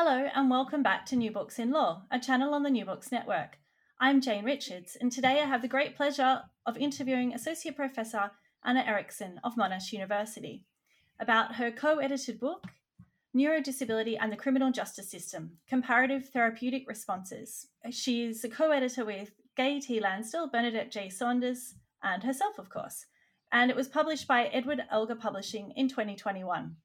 Hello, and welcome back to New Books in Law, a channel on the New Books Network. I'm Jane Richards, and today I have the great pleasure of interviewing Associate Professor Anna Eriksson of Monash University about her co edited book, Neurodisability and the Criminal Justice System Comparative Therapeutic Responses. She is a co editor with Gaye T. Lansdell, Bernadette J. Saunders, and herself, of course. And it was published by Edward Elgar Publishing in 2021.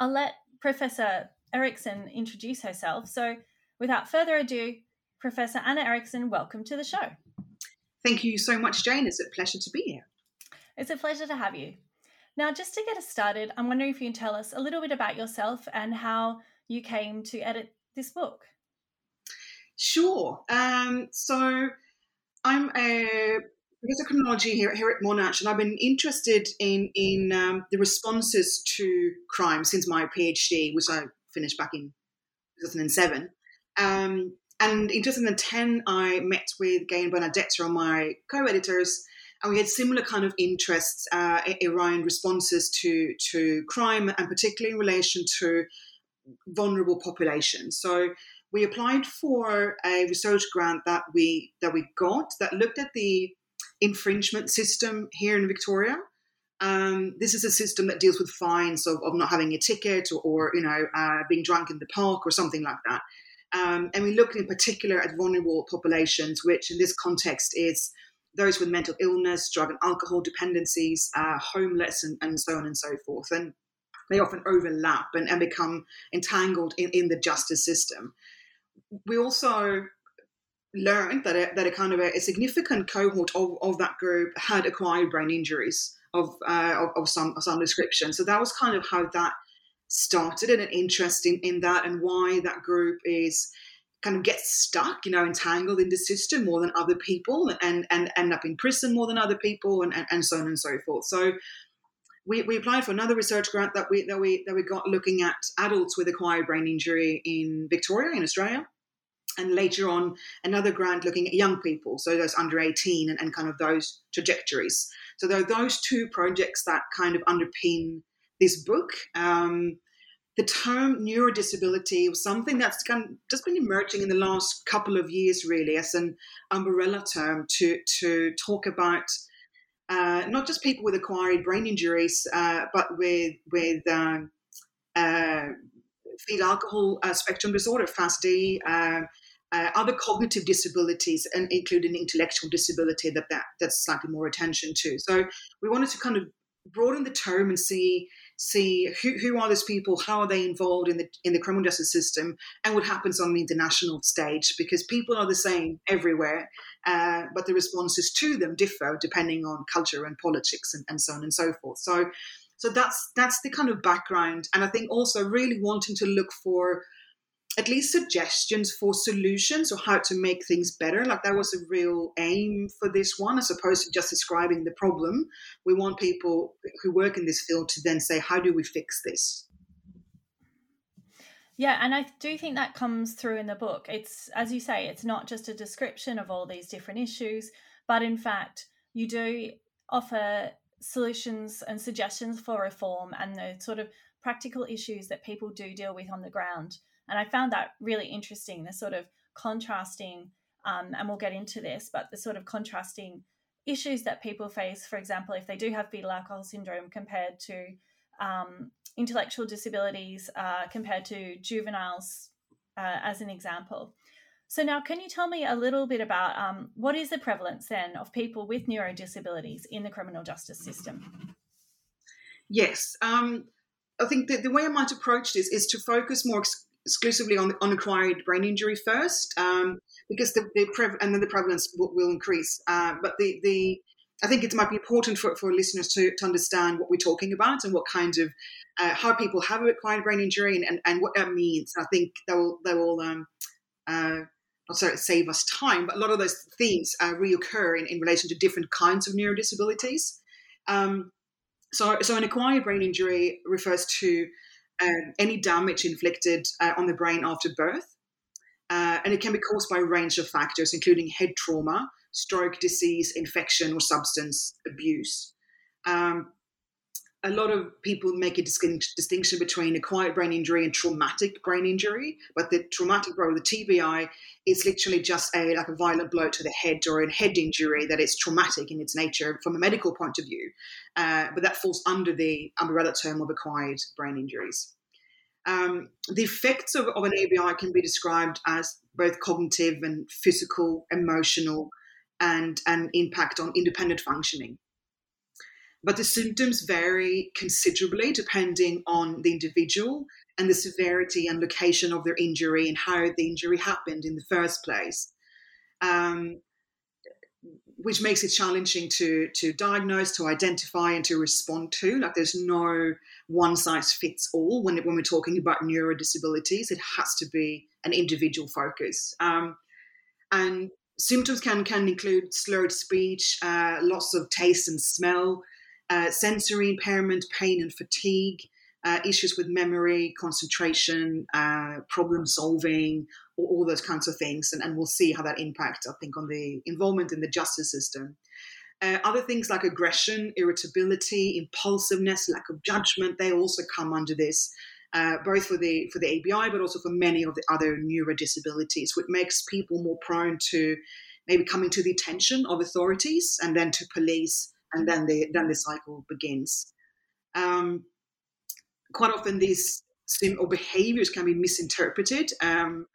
I'll let Professor Eriksson introduce herself. So, without further ado, Professor Anna Eriksson, welcome to the show. Thank you so much, Jane. It's a pleasure to be here. It's a pleasure to have you. Now, just to get us started, I'm wondering if you can tell us a little bit about yourself and how you came to edit this book. Sure. Um, so, I'm a professor of criminology here, here at Monash, and I've been interested in in um, the responses to crime since my PhD, which I finished back in 2007. Um, and in 2010, I met with Gaye and Bernadetta, my co-editors, and we had similar kind of interests uh, around responses to to crime, and particularly in relation to vulnerable populations. So we applied for a research grant that we that we got that looked at the infringement system here in Victoria um, this is a system that deals with fines of, of not having a ticket or, or you know uh, being drunk in the park or something like that. Um, and we look in particular at vulnerable populations, which in this context is those with mental illness, drug and alcohol dependencies, uh, homeless, and, and, so on and so forth. And they often overlap and, and become entangled in, in the justice system. We also learned that a, that a kind of a, a significant cohort of, of that group had acquired brain injuries of, uh, of, of some some description. So that was kind of how that started, and an interest in, in that, and why that group is kind of gets stuck, you know, entangled in the system more than other people, and and end up in prison more than other people, and and, and so on and so forth. So. We, we applied for another research grant that we that we that we got looking at adults with acquired brain injury in Victoria in Australia, and later on another grant looking at young people, so those under 18 and, and kind of those trajectories. So there are those two projects that kind of underpin this book. Um, the term neurodisability was something that's kind of just been emerging in the last couple of years, really, as an umbrella term to to talk about uh, not just people with acquired brain injuries, uh, but with with um, uh, fetal alcohol uh, spectrum disorder (FASD), uh, other cognitive disabilities, and including intellectual disability that, that that's slightly more attention to. So we wanted to kind of broaden the term and see see who, who are those people, how are they involved in the in the criminal justice system, and what happens on the international stage, because people are the same everywhere, uh, but the responses to them differ depending on culture and politics and, and so on and so forth. So so that's that's the kind of background, and I think also really wanting to look for at least suggestions for solutions or how to make things better. Like that was a real aim for this one, as opposed to just describing the problem. We want people who work in this field to then say, how do we fix this? Yeah, and I do think that comes through in the book. It's, as you say, it's not just a description of all these different issues, but in fact, you do offer solutions and suggestions for reform and the sort of practical issues that people do deal with on the ground. And I found that really interesting, the sort of contrasting, um, and we'll get into this, but the sort of contrasting issues that people face, for example, if they do have fetal alcohol syndrome compared to um, intellectual disabilities, uh, compared to juveniles, uh, as an example. So, now can you tell me a little bit about um, what is the prevalence then of people with neurodisabilities in the criminal justice system? Yes. Um, I think that the way I might approach this is to focus more ex- exclusively on, on acquired brain injury first, um, because the, the and then the prevalence will, will increase. Uh, but the the I think it might be important for, for listeners to, to understand what we're talking about and what kind of uh, how people have acquired brain injury and, and, and what that means. I think they will they will um, uh, not sorry save us time, but a lot of those themes uh, reoccur in, in relation to different kinds of neurodisabilities. Um, so, so an acquired brain injury refers to um, any damage inflicted uh, on the brain after birth, uh, and it can be caused by a range of factors, including head trauma, stroke, disease, infection, or substance abuse. Um, a lot of people make a distinction between acquired brain injury and traumatic brain injury, but the traumatic brain, the TBI, is literally just a like a violent blow to the head or a head injury that is traumatic in its nature from a medical point of view, uh, but that falls under the umbrella term of acquired brain injuries. Um, the effects of, of an ABI can be described as both cognitive and physical, emotional, and an impact on independent functioning. But the symptoms vary considerably depending on the individual and the severity and location of their injury and how the injury happened in the first place. Um, which makes it challenging to to diagnose, to identify, and to respond to. Like there's no one size fits all when when we're talking about neurodisabilities. It has to be an individual focus. Um, and symptoms can can include slurred speech, uh, loss of taste and smell, uh, sensory impairment, pain and fatigue, uh, issues with memory, concentration, uh, problem solving, all, all, those kinds of things. And, and, we'll see how that impacts, I think, on the involvement in the justice system. Uh, other things like aggression, irritability, impulsiveness, lack of judgment, they also come under this. Uh, both for the for the ABI, but also for many of the other neurodisabilities, which makes people more prone to maybe coming to the attention of authorities and then to police and then the then the cycle begins. Um, quite often, these sim or behaviors can be misinterpreted. Um,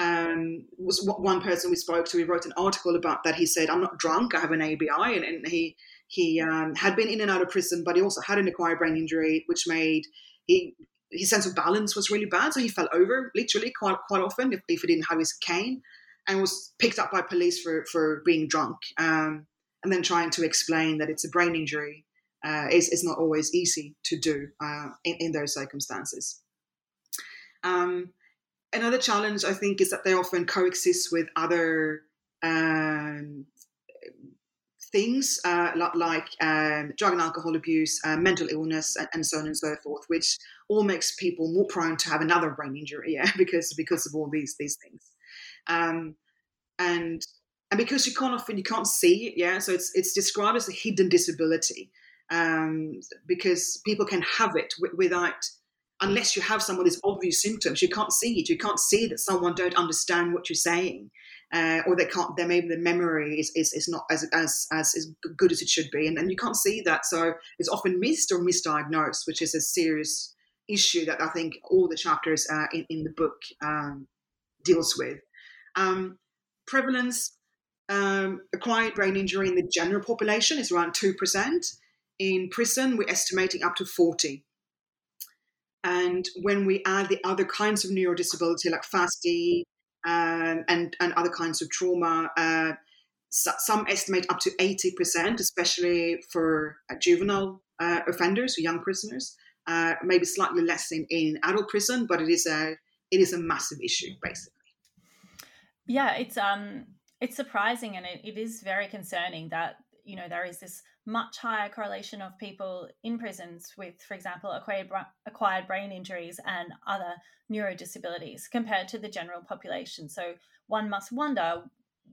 um, was one person we spoke to. He wrote an article about that. He said, "I'm not drunk. I have an ABI," and, and he he um, had been in and out of prison, but he also had an acquired brain injury, which made he his sense of balance was really bad. So he fell over literally quite quite often if, if he didn't have his cane, and was picked up by police for for being drunk. Um, and then trying to explain that it's a brain injury uh, is, is not always easy to do uh, in, in, those circumstances. Um, another challenge, I think, is that they often coexist with other um, things uh, like um, drug and alcohol abuse, uh, mental illness, and, and, so on and so forth, which all makes people more prone to have another brain injury, yeah, because because of all these these things. Um, and and because you can't often you can't see it, yeah. So it's it's described as a hidden disability um, because people can have it w- without unless you have some of these obvious symptoms. You can't see it. You can't see that someone don't understand what you're saying. Uh, or they can't. They maybe the memory is, is, is not as, as as as good as it should be, and, and you can't see that. So it's often missed or misdiagnosed, which is a serious issue that I think all the chapters uh, in, in the book um, deals with. Um, prevalence um, acquired brain injury in the general population is around 2%. In prison, we're estimating up to 40. And when we add the other kinds of neurodisability like FASD um, and, and other kinds of trauma, uh, so, some estimate up to 80%, especially for uh, juvenile uh, offenders or young prisoners. Uh, maybe slightly less in, in adult prison, but it is a it is a massive issue, basically. Yeah, it's um it's surprising and it, it is very concerning that you know there is this much higher correlation of people in prisons with for example acquired, acquired brain injuries and other neurodisabilities compared to the general population. So one must wonder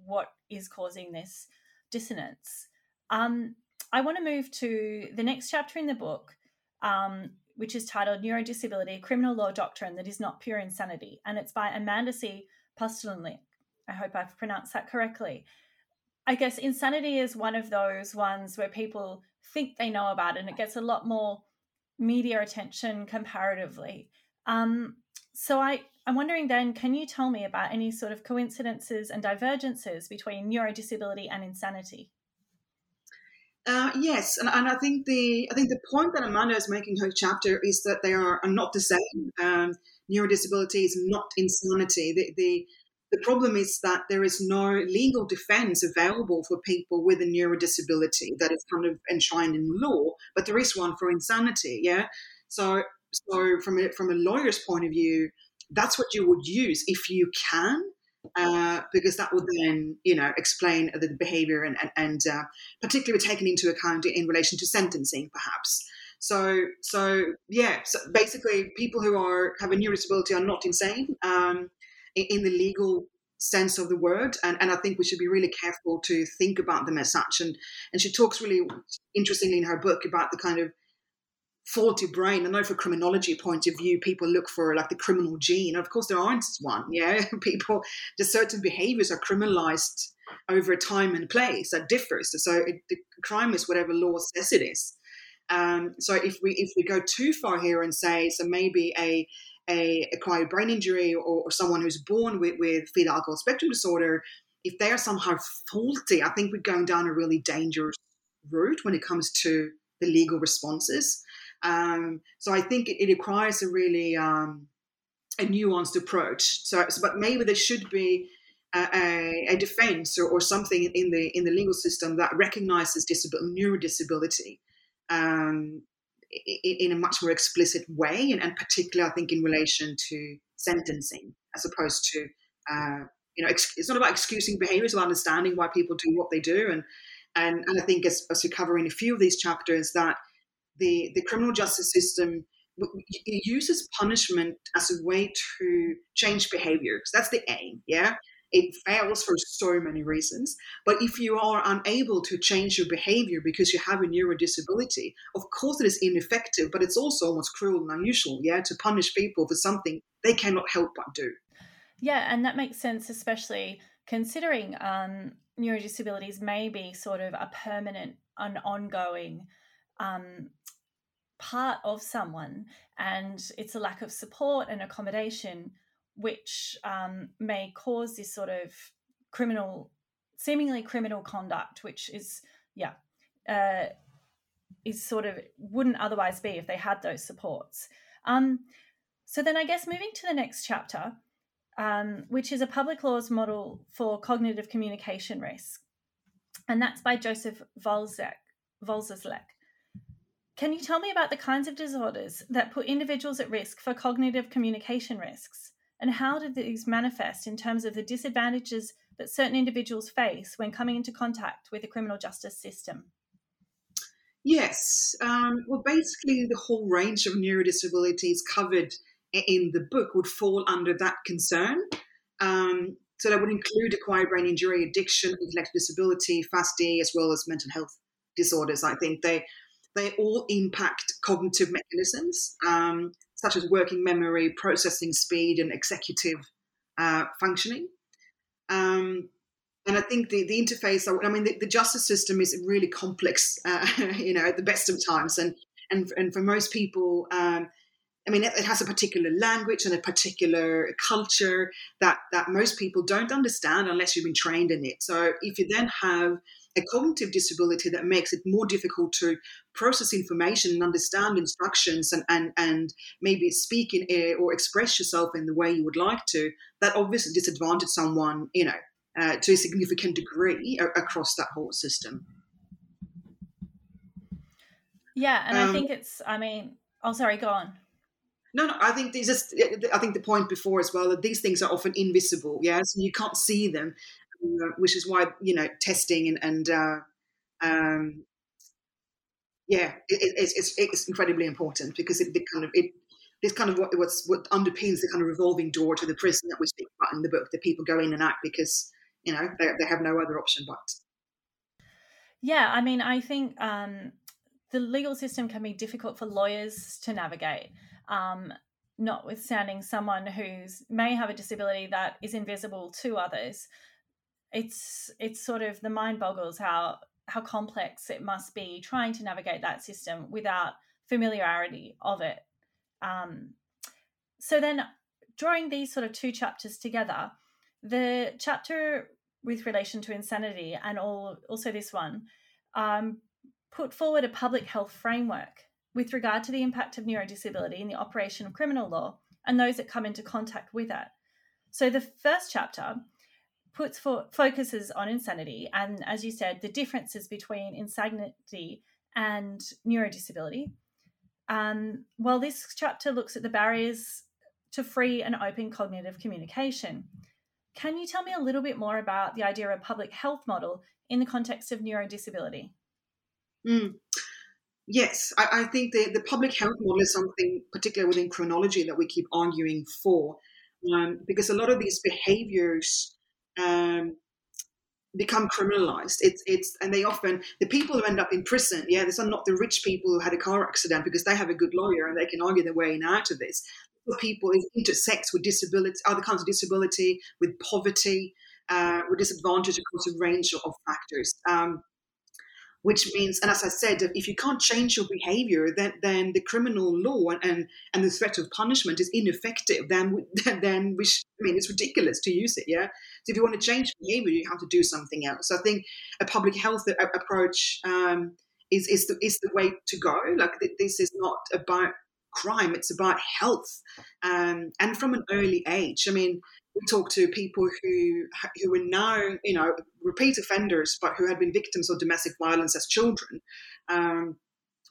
what is causing this dissonance. Um, i want to move to the next chapter in the book um, which is titled neurodisability criminal law doctrine that is not pure insanity and it's by amanda c. Pustilnik. I hope I've pronounced that correctly. I guess insanity is one of those ones where people think they know about it and it gets a lot more media attention comparatively. Um, so I, I'm wondering then, can you tell me about any sort of coincidences and divergences between neurodisability and insanity? Uh, yes, and, and I think the I think the point that Amanda is making her chapter is that they are, are not the same. Um, neurodisability is not insanity. The, the the problem is that there is no legal defense available for people with a neurodisability that is kind of enshrined in law, but there is one for insanity. Yeah. So, so from a, from a lawyer's point of view, that's what you would use if you can, uh, because that would then, you know, explain the behavior and, and, and uh, particularly taken into account in relation to sentencing, perhaps. So, so yeah. So basically, people who are have a neurodisability are not insane um, in, the legal sense of the word, and, and I think we should be really careful to think about them as such. And and she talks really interestingly in her book about the kind of faulty brain. I know from criminology point of view, people look for like the criminal gene. Of course, there aren't one. Yeah, people, just certain behaviors are criminalized over time and place that differs. So it, the crime is whatever law says it is. Um, so if we if we go too far here and say so maybe a a acquired brain injury or, or someone who's born with, with fetal alcohol spectrum disorder, if they are somehow faulty, I think we're going down a really dangerous route when it comes to the legal responses. Um, so I think it, it requires a really um, a nuanced approach. So, so, but maybe there should be a, a, defense or, or, something in the in the legal system that recognizes disability, neurodisability um, in a much more explicit way, and, and, particularly, I think, in relation to sentencing, as opposed to, uh, you know, it's not about excusing behaviors, about understanding why people do what they do, and and, and I think, as, as we cover in a few of these chapters, that the the criminal justice system uses punishment as a way to change behaviors. That's the aim, yeah. It fails for so many reasons. But if you are unable to change your behavior because you have a neurodisability, of course it is ineffective, but it's also almost cruel and unusual, yeah, to punish people for something they cannot help but do. Yeah, and that makes sense, especially considering um, neurodisabilities may be sort of a permanent and ongoing um, part of someone, and it's a lack of support and accommodation which um, may cause this sort of criminal, seemingly criminal conduct, which is, yeah, uh, is sort of wouldn't otherwise be if they had those supports. Um, so then, I guess moving to the next chapter, um, which is a public laws model for cognitive communication risk, and that's by Joseph Volzek, Volzek. Can you tell me about the kinds of disorders that put individuals at risk for cognitive communication risks? And how do these manifest in terms of the disadvantages that certain individuals face when coming into contact with the criminal justice system? Yes. Um, well, basically, the whole range of neurodisabilities covered in the book would fall under that concern. Um, so that would include acquired brain injury, addiction, intellectual disability, FASD, as well as mental health disorders. I think they they all impact cognitive mechanisms. Um, such as working memory, processing speed, and executive uh, functioning. Um, and I think the, the interface, I mean, the, the justice system is really complex, uh, you know, at the best of times. And, and, and for most people, um, I mean, it, it, has a particular language and a particular culture that, that most people don't understand unless you've been trained in it. So if you then have a cognitive disability that makes it more difficult to process information and understand instructions and, and, and maybe speak in or express yourself in the way you would like to, that obviously disadvantages someone, you know, uh, to a significant degree across that whole system. Yeah, and um, I think it's, I mean, oh, sorry, go on. No, no, I think this is, I think the point before as well that these things are often invisible. Yeah, so you can't see them, uh, which is why you know testing and, and uh, um, yeah, it, it's, it's, it's incredibly important because it, it kind of it this kind of what what's what underpins the kind of revolving door to the prison that we speak about in the book that people go in and out because you know they, they have no other option but yeah i mean i think um, the legal system can be difficult for lawyers to navigate um, notwithstanding someone who's may have a disability that is invisible to others it's it's sort of the mind boggles how how complex it must be trying to navigate that system without familiarity of it. Um, so then, drawing these sort of two chapters together, the chapter with relation to insanity and all also this one um, put forward a public health framework with regard to the impact of neurodisability in the operation of criminal law and those that come into contact with it. So the first chapter puts for, focuses on insanity and, as you said, the differences between insanity and neurodisability. Um, while this chapter looks at the barriers to free and open cognitive communication. Can you tell me a little bit more about the idea of a public health model in the context of neurodisability? Mm. Yes, I, I, think the, the public health model is something, particularly within criminology, that we keep arguing for, um, because a lot of these behaviors um, become criminalized. It's it's and they often the people who end up in prison, yeah, these are not the rich people who had a car accident because they have a good lawyer and they can argue their way out of this. People intersect with disability, other kinds of disability, with poverty, uh, with disadvantage across a range of factors. Um, which means, and as I said, if you can't change your behavior, then, then the criminal law and, and the threat of punishment is ineffective. Then, then we sh- I mean, it's ridiculous to use it. Yeah. So if you want to change behavior, you have to do something else. So I think a public health approach um, is is the is the way to go. Like this is not about crime; it's about health, um, and from an early age. I mean, we talk to people who who are now you know repeat offenders but who had been victims of domestic violence as children. Um,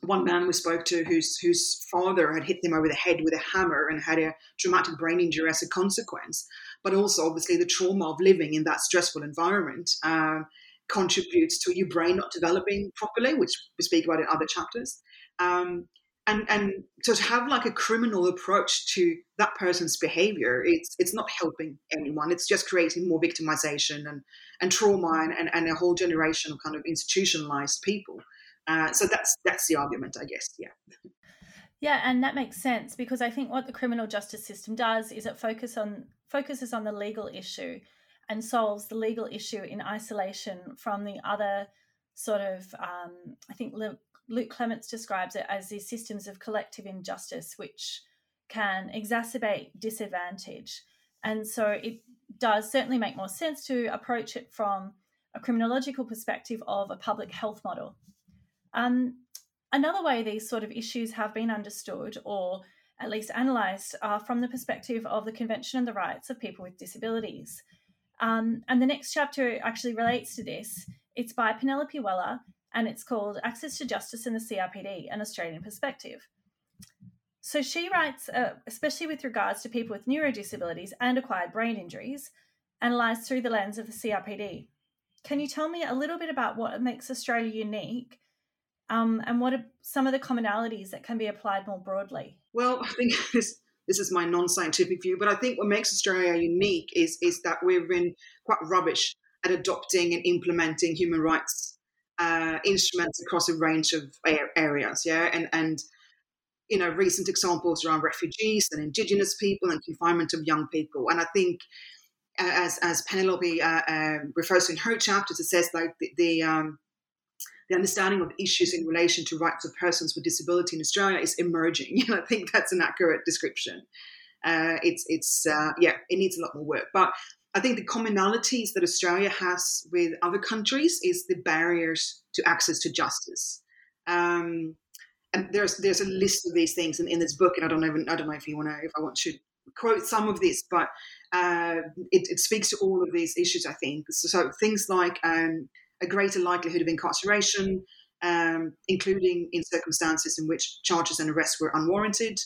one man we spoke to whose whose father had hit him over the head with a hammer and had a traumatic brain injury as a consequence but also obviously the trauma of living in that stressful environment um, contributes to your brain not developing properly which we speak about in other chapters. Um, and and to have like a criminal approach to that person's behavior it's it's not helping anyone. It's just creating more victimization and and trauma and, and, and a whole generation of kind of institutionalized people. Uh, so that's that's the argument i guess yeah. Yeah and that makes sense because i think what the criminal justice system does is it focus on focuses on the legal issue and solves the legal issue in isolation from the other sort of um, i think Luke Clements describes it as these systems of collective injustice which can exacerbate disadvantage. And so it does certainly make more sense to approach it from a criminological perspective of a public health model. Um, another way these sort of issues have been understood or at least analysed are from the perspective of the Convention on the Rights of People with Disabilities. Um, and the next chapter actually relates to this. It's by Penelope Weller, and it's called Access to Justice in the CRPD An Australian Perspective. So she writes, uh, especially with regards to people with neurodisabilities and acquired brain injuries, analysed through the lens of the CRPD. Can you tell me a little bit about what makes Australia unique um, and what are some of the commonalities that can be applied more broadly? Well, I think this, this is my non-scientific view, but I think what makes Australia unique is is that we've been quite rubbish at adopting and implementing human rights uh, instruments across a range of areas. Yeah, and and you know recent examples around refugees and indigenous people and confinement of young people. And I think as as Penelope uh, uh, refers to in her chapters, it says like the, the um, the understanding of issues in relation to rights of persons with disability in Australia is emerging. And I think that's an accurate description. Uh, it's it's uh, yeah, it needs a lot more work, but I think the commonalities that Australia has with other countries is the barriers to access to justice. Um, and there's there's a list of these things in, in this book, and I don't even I don't know if you want to if I want to quote some of this, but uh, it, it, speaks to all of these issues. I think so. so things like um, a greater likelihood of incarceration, um, including in circumstances in which charges and arrests were unwarranted,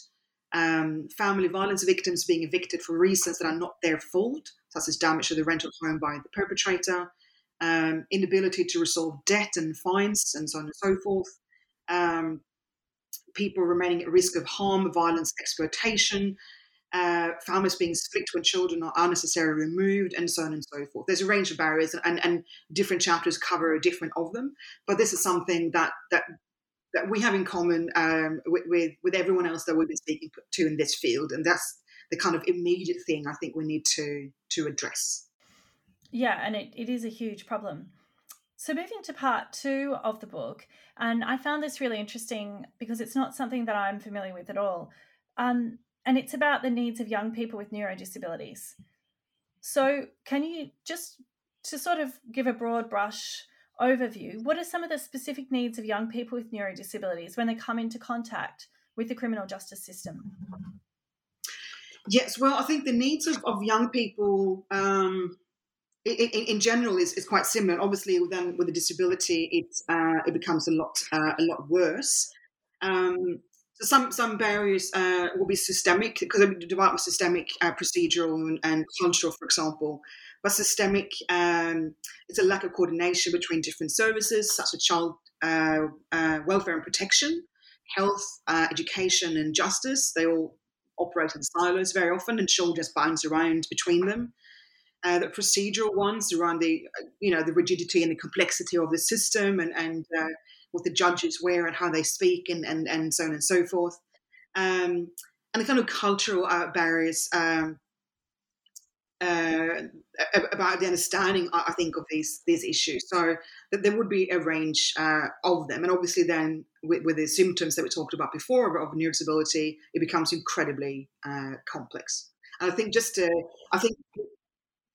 um, family violence victims being evicted for reasons that are not their fault, such as damage to the rental home by the perpetrator, um, inability to resolve debt and fines, and so on and so forth. Um, people remaining at risk of harm, violence, exploitation, uh, families being split when children are unnecessarily removed, and so on and so forth. There's a range of barriers, and, and different chapters cover different of them. But this is something that that that we have in common um, with, with, with everyone else that we've been speaking to in this field, and that's the kind of immediate thing I think we need to to address. Yeah, and it, it is a huge problem. So moving to part two of the book, and I found this really interesting because it's not something that I'm familiar with at all. Um, and it's about the needs of young people with neurodisabilities. So, can you just to sort of give a broad brush overview, what are some of the specific needs of young people with neurodisabilities when they come into contact with the criminal justice system? Yes, well, I think the needs of, of young people um, in, in, general is, is quite similar. Obviously, then with a disability, it uh, it becomes a lot uh, a lot worse. Um, so some some barriers uh, will be systemic because the development systemic, uh, procedural, and, and, cultural, for example. But systemic, um, it's a lack of coordination between different services, such as child uh, uh, welfare and protection, health, education, and justice. They all operate in silos very often, and children just bounce around between them. Uh, the procedural ones around the, you know, the rigidity and the complexity of the system, and and uh, what the judges wear and how they speak, and and, and so on and so forth, um, and the kind of cultural uh, barriers. Um, uh, about the understanding, I think, of these these issues. So that there would be a range uh, of them, and obviously, then with, with, the symptoms that we talked about before of, neurodisability, it becomes incredibly uh, complex. And I think just to, I think.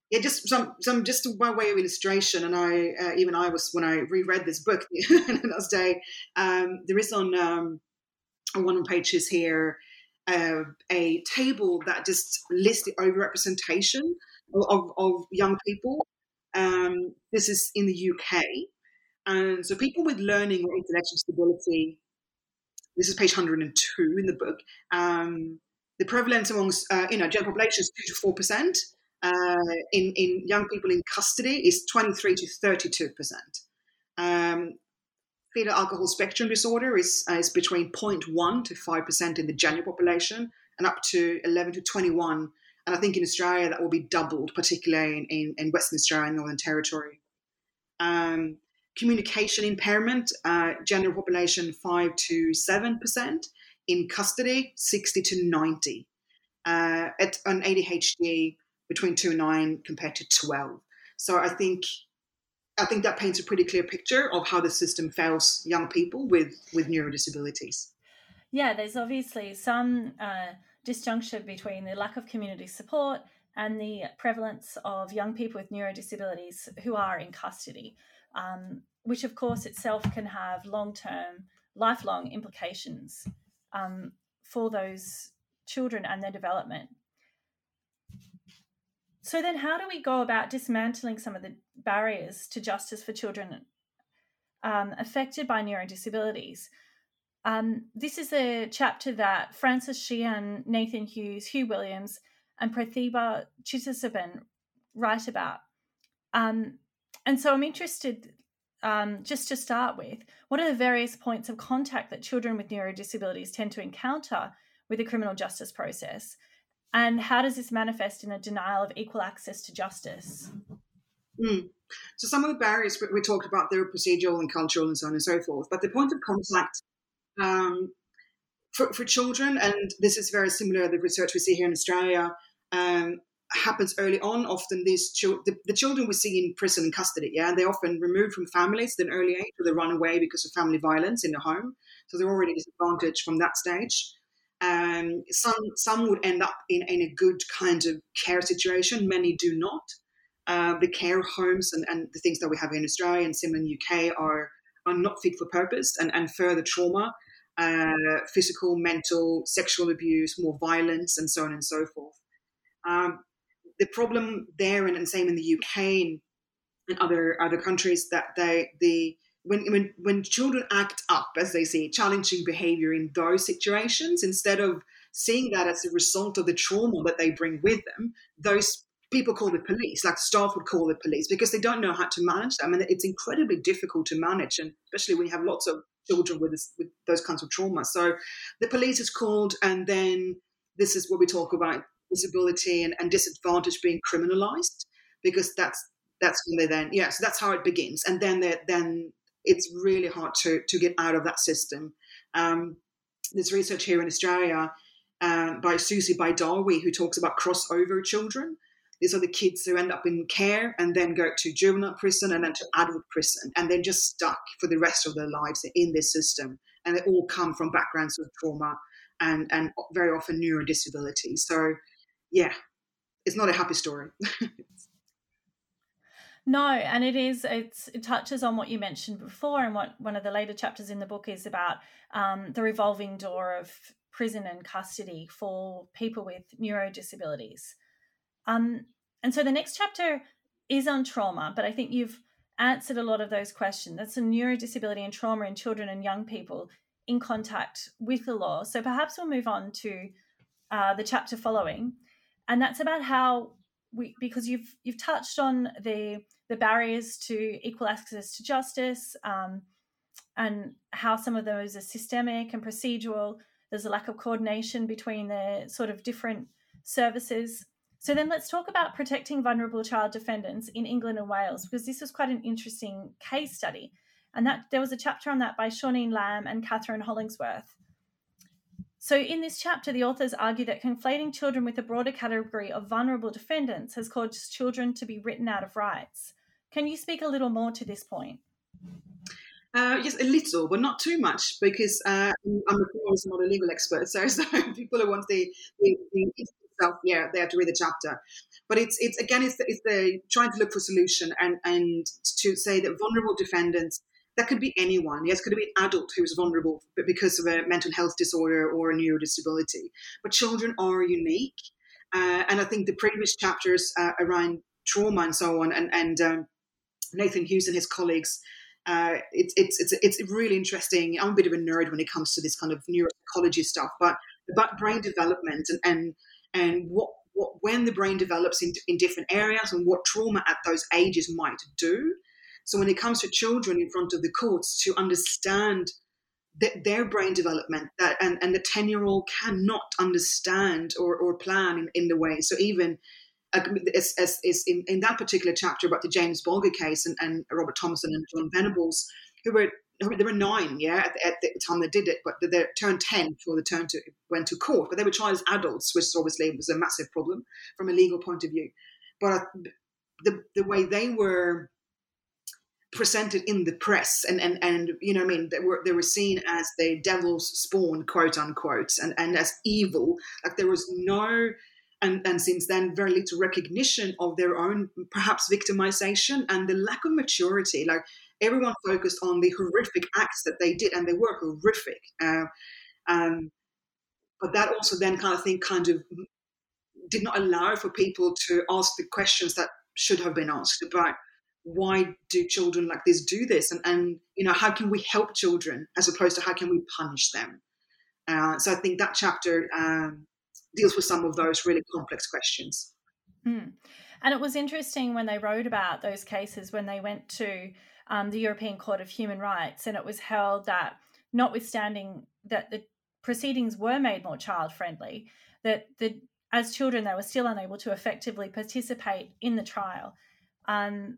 Yeah, just some, some, just by way of illustration, and I, uh, even I was when I reread this book last day. Um, there is on um, on one of the pages here uh, a table that just lists the overrepresentation of, of, of young people. Um, this is in the UK. And so people with learning or intellectual disability, this is page 102 in the book, um, the prevalence amongst, uh, you know, general population is 2 to 4%. Uh, in, in young people in custody is 23 to 32%. Um, fetal alcohol spectrum disorder is, uh, is between 0.1 to 5% in the general population and up to 11 to 21. And I think in Australia that will be doubled, particularly in, in, in Western Australia and Northern Territory. Um, communication impairment, uh, general population 5 to 7%. In custody, 60 to 90. Uh, at an ADHD, between 2 and 9 compared to 12. So I think I think that paints a pretty clear picture of how the system fails young people with with neurodisabilities. Yeah, there's obviously some uh, disjunction between the lack of community support and the prevalence of young people with neurodisabilities who are in custody, um, which of course itself can have long term, lifelong implications um, for those children and their development. So then, how do we go about dismantling some of the barriers to justice for children um, affected by neurodisabilities? Um, this is a chapter that Frances Sheahan, Nathan Hughes, Huw Williams, and Prathiba Chitsabesan write about. Um, and so I'm interested, um, just to start with, what are the various points of contact that children with neurodisabilities tend to encounter with the criminal justice process? And how does this manifest in a denial of equal access to justice? Mm. So some of the barriers we talked about, they're procedural and cultural and so on and so forth. But the point of contact um, for, for, children, and this is very similar to the research we see here in Australia, um, happens early on. Often these children, the, the, children we see in prison and custody, yeah, they're often removed from families at an early age, or they run away because of family violence in the home. So they're already disadvantaged from that stage. Um, some some would end up in, in a good kind of care situation. Many do not. Uh, the care homes and, and the things that we have in Australia and similar in UK are are not fit for purpose and, and further trauma, uh, physical, mental, sexual abuse, more violence, and so on and so forth. Um, the problem there, and, and same in the UK and, and other other countries, that they the when, when when children act up, as they say, challenging behavior in those situations, instead of seeing that as a result of the trauma that they bring with them, those people call the police, like staff would call the police, because they don't know how to manage them, and it's incredibly difficult to manage, and especially when you have lots of children with, this, with those kinds of trauma. So the police is called, and then this is what we talk about disability and, and disadvantage being criminalized, because that's that's when they then yeah, so that's how it begins, and then then it's really hard to, to get out of that system. Um, there's research here in Australia um, by Susie Baidawi who talks about crossover children. These are the kids who end up in care and then go to juvenile prison and then to adult prison, and they're just stuck for the rest of their lives in this system. And they all come from backgrounds of trauma and, and very often neurodisability. So, yeah, it's not a happy story. No, and it is. It's it touches on what you mentioned before, and what one of the later chapters in the book is about um, the revolving door of prison and custody for people with neurodisabilities. Um, and so the next chapter is on trauma, but I think you've answered a lot of those questions. That's a neurodisability and trauma in children and young people in contact with the law. So perhaps we'll move on to uh, the chapter following, and that's about how we because you've you've touched on the the barriers to equal access to justice um, and how some of those are systemic and procedural. There's a lack of coordination between the sort of different services. So then let's talk about protecting vulnerable child defendants in England and Wales because this was quite an interesting case study. And that there was a chapter on that by Shauneen Lambe and Kathryn Hollingsworth. So, in this chapter, the authors argue that conflating children with a broader category of vulnerable defendants has caused children to be written out of rights. Can you speak a little more to this point? Uh, yes, a little, but not too much, because uh, I'm of course not a legal expert. So, so people who want the, the, the itself, yeah, they have to read the chapter. But it's it's again, it's the, it's the trying to look for solution and and to say that vulnerable defendants that could be anyone. Yes, could be an adult who's vulnerable because of a mental health disorder or a neurodisability. But children are unique, uh, and I think the previous chapters uh, around trauma and so on, and and um, Nathan Hughes and his colleagues. Uh, it's, it's it's it's really interesting. I'm a bit of a nerd when it comes to this kind of neuropsychology stuff, but about brain development and and and what what when the brain develops in, in different areas and what trauma at those ages might do so when it comes to children in front of the courts, to understand that their brain development that and, and the 10 year old cannot understand or, or plan in, in the way. So even um, as, as, as in, in, that particular chapter about the James Bulger case and, and Robert Thompson and Jon Venables, who were they were nine, yeah, at the, at the, time they did it, but they turned ten before they turned to went to court. But they were tried as adults, which obviously was a massive problem from a legal point of view. But uh, the the way they were presented in the press and and and you know I mean they were they were seen as the devil's spawn quote unquote and and as evil like there was no and and since then very little recognition of their own perhaps victimization and the lack of maturity like everyone focused on the horrific acts that they did and they were horrific uh, um, but that also then kind of thing kind of did not allow for people to ask the questions that should have been asked about why do children like this do this? And, and you know how can we help children as opposed to how can we punish them? Uh, so i think that chapter um, deals with some of those really complex questions mm. and it was interesting when they wrote about those cases when they went to um, the european court of human rights and it was held that notwithstanding that the proceedings were made more child friendly that the as children they were still unable to effectively participate in the trial um,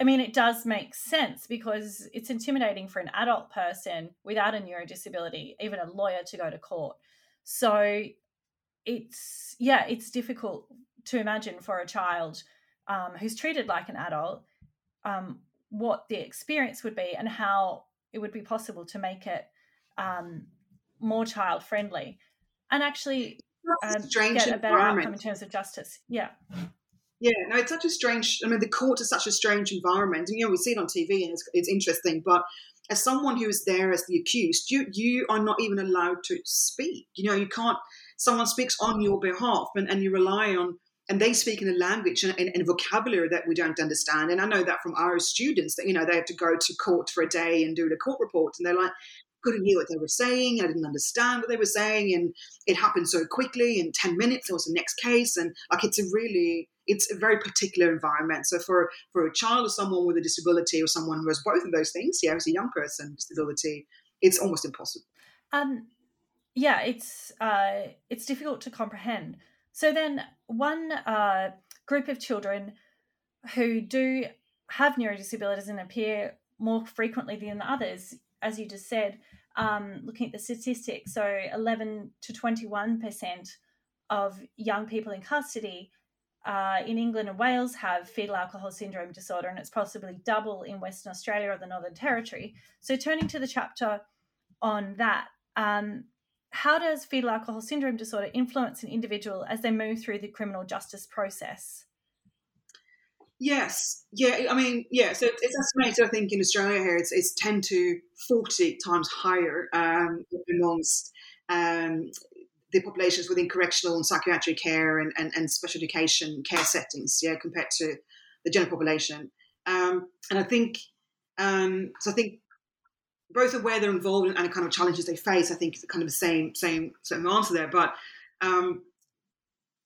I mean, it does make sense because it's intimidating for an adult person without a neurodisability, even a lawyer, to go to court. So it's, yeah, it's difficult to imagine for a child um, who's treated like an adult um, what the experience would be and how it would be possible to make it um, more child friendly and actually um, get a better outcome in terms of justice. Yeah. Yeah, no, it's such a strange. I mean, the court is such a strange environment, and you know we see it on TV, and it's, it's interesting. But as someone who is there as the accused, you you are not even allowed to speak. You know, you can't. Someone speaks on your behalf, and, and you rely on, and they speak in a language and, and, and vocabulary that we don't understand. And I know that from our students that you know they have to go to court for a day and do the court report, and they're like, couldn't hear what they were saying. I didn't understand what they were saying, and it happened so quickly. In ten minutes, there was the next case, and like it's a really, it's a very particular environment. So for for a child or someone with a disability, or someone who has both of those things, yeah, as a young person, disability, it's almost impossible. Um, yeah, it's uh, it's difficult to comprehend. So then, one uh, group of children who do have neurodisabilities and appear more frequently than the others as you just said, um, looking at the statistics, so 11 to 21% of young people in custody uh, in England and Wales have fetal alcohol syndrome disorder, and it's possibly double in Western Australia or the Northern Territory. So, turning to the chapter on that, um, how does fetal alcohol syndrome disorder influence an individual as they move through the criminal justice process? Yes, yeah. I mean, yeah. So it's estimated. I think in Australia here, it's, it's ten to forty times higher um, amongst um, the populations within correctional and psychiatric care and, and, and, special education care settings, yeah, compared to the general population. Um, and I think, um, so I think both of where they're involved and the kind of challenges they face, I think is kind of the same same answer there. But um,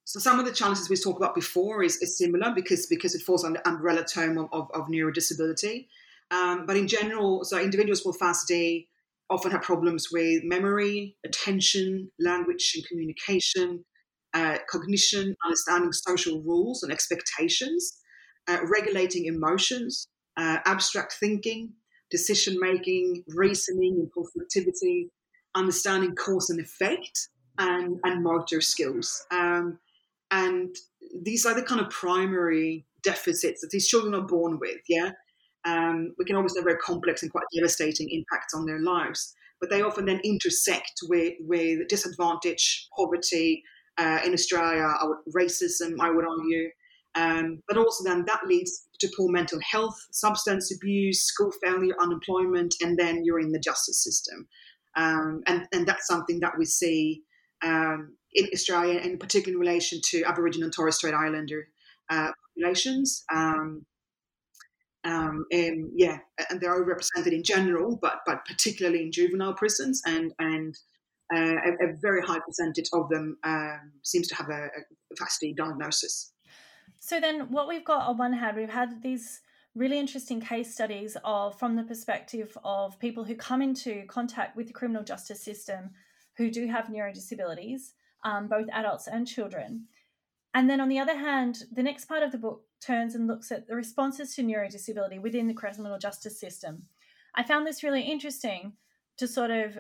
so some of the challenges we talked about before is, is similar because because it falls under umbrella term of, of, of neurodisability. Um, but in general, so individuals with FASD often have problems with memory, attention, language and communication, uh, cognition, understanding social rules and expectations, uh, regulating emotions, uh, abstract thinking, decision making, reasoning, impulsivity, understanding cause and effect, and, and motor skills. Um, and these are the kind of primary deficits that these children are born with, yeah? Um, we can always have very complex and quite devastating impacts on their lives, but they often then intersect with, with disadvantage, poverty, uh, in Australia, racism, I would argue, um, but also then that leads to poor mental health, substance abuse, school failure, unemployment, and then you're in the justice system. Um, and, and that's something that we see um, in Australia, in particular in relation to Aboriginal and Torres Strait Islander uh, populations. Um, um, and yeah, and they're overrepresented in general, but but particularly in juvenile prisons, and and uh, a, a, very high percentage of them um, seems to have a, a FASD diagnosis. So then, what we've got on one hand, we've had these really interesting case studies of from the perspective of people who come into contact with the criminal justice system who do have neurodisabilities, um, both adults and children. And then on the other hand, the next part of the book turns and looks at the responses to neurodisability within the criminal justice system. I found this really interesting to sort of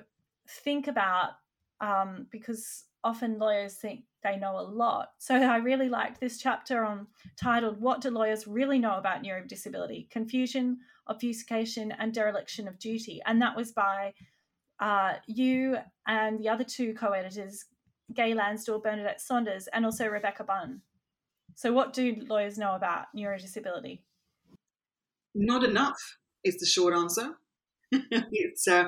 think about um, because often lawyers think they know a lot. So I really liked this chapter on titled "What Do Lawyers Really Know About Neurodisability: Confusion, Obfuscation, and Dereliction of Duty," and that was by uh, you and the other two co-editors, Gaye Lansdell, Bernadette Saunders, and also Rebecca Bunn. So, what do lawyers know about neurodisability? Not enough is the short answer. it's uh,